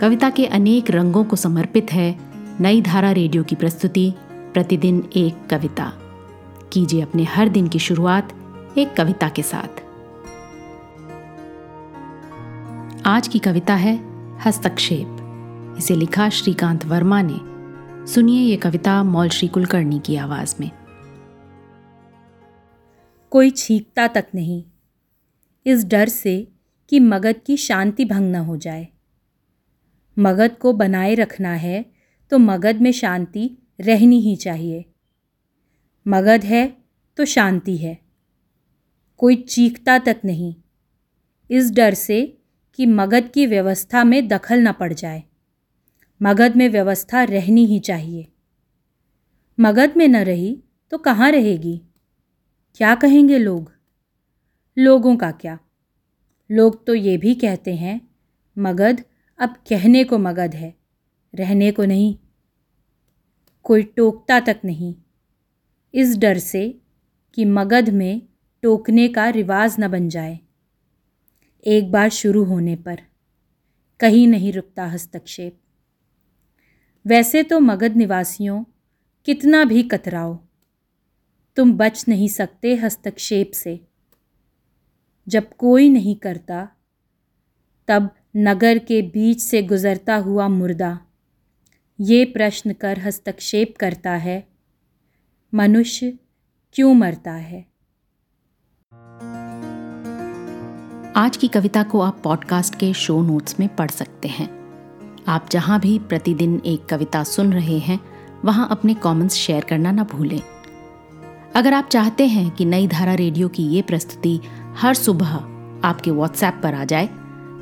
कविता के अनेक रंगों को समर्पित है नई धारा रेडियो की प्रस्तुति, प्रतिदिन एक कविता। कीजिए अपने हर दिन की शुरुआत एक कविता के साथ। आज की कविता है हस्तक्षेप। इसे लिखा श्रीकांत वर्मा ने। सुनिए ये कविता मौल श्री कुलकर्णी की आवाज़ में। कोई छींकता तक नहीं। इस डर से कि मगध की शांति भंग न हो जाए। मगध को बनाए रखना है तो मगध में शांति रहनी ही चाहिए। मगध है तो शांति है। कोई चीखता तक नहीं। इस डर से कि मगध की व्यवस्था में दखल न पड़ जाए। मगध में व्यवस्था रहनी ही चाहिए। मगध में न रही तो कहाँ रहेगी? क्या कहेंगे लोग? लोगों का क्या? लोग तो ये भी कहते हैं, मगध अब कहने को मगध है, रहने को नहीं, कोई टोकता तक नहीं। इस डर से कि मगध में टोकने का रिवाज न बन जाए। एक बार शुरू होने पर कहीं नहीं रुकता हस्तक्षेप। वैसे तो मगध निवासियों कितना भी कतराओ, तुम बच नहीं सकते हस्तक्षेप से। जब कोई नहीं करता, तब नगर के बीच से गुजरता हुआ मुर्दा। ये प्रश्न कर हस्तक्षेप करता है, मनुष्य क्यों मरता है? आज की कविता को आप पॉडकास्ट के शो नोट्स में पढ़ सकते हैं। आप जहाँ भी प्रतिदिन एक कविता सुन रहे हैं, वहाँ अपने कमेंट्स शेयर करना ना भूलें। अगर आप चाहते हैं कि नई धारा रेडियो की ये प्रस्तुति हर सुबह आपके व्हाट्सएप पर आ जाए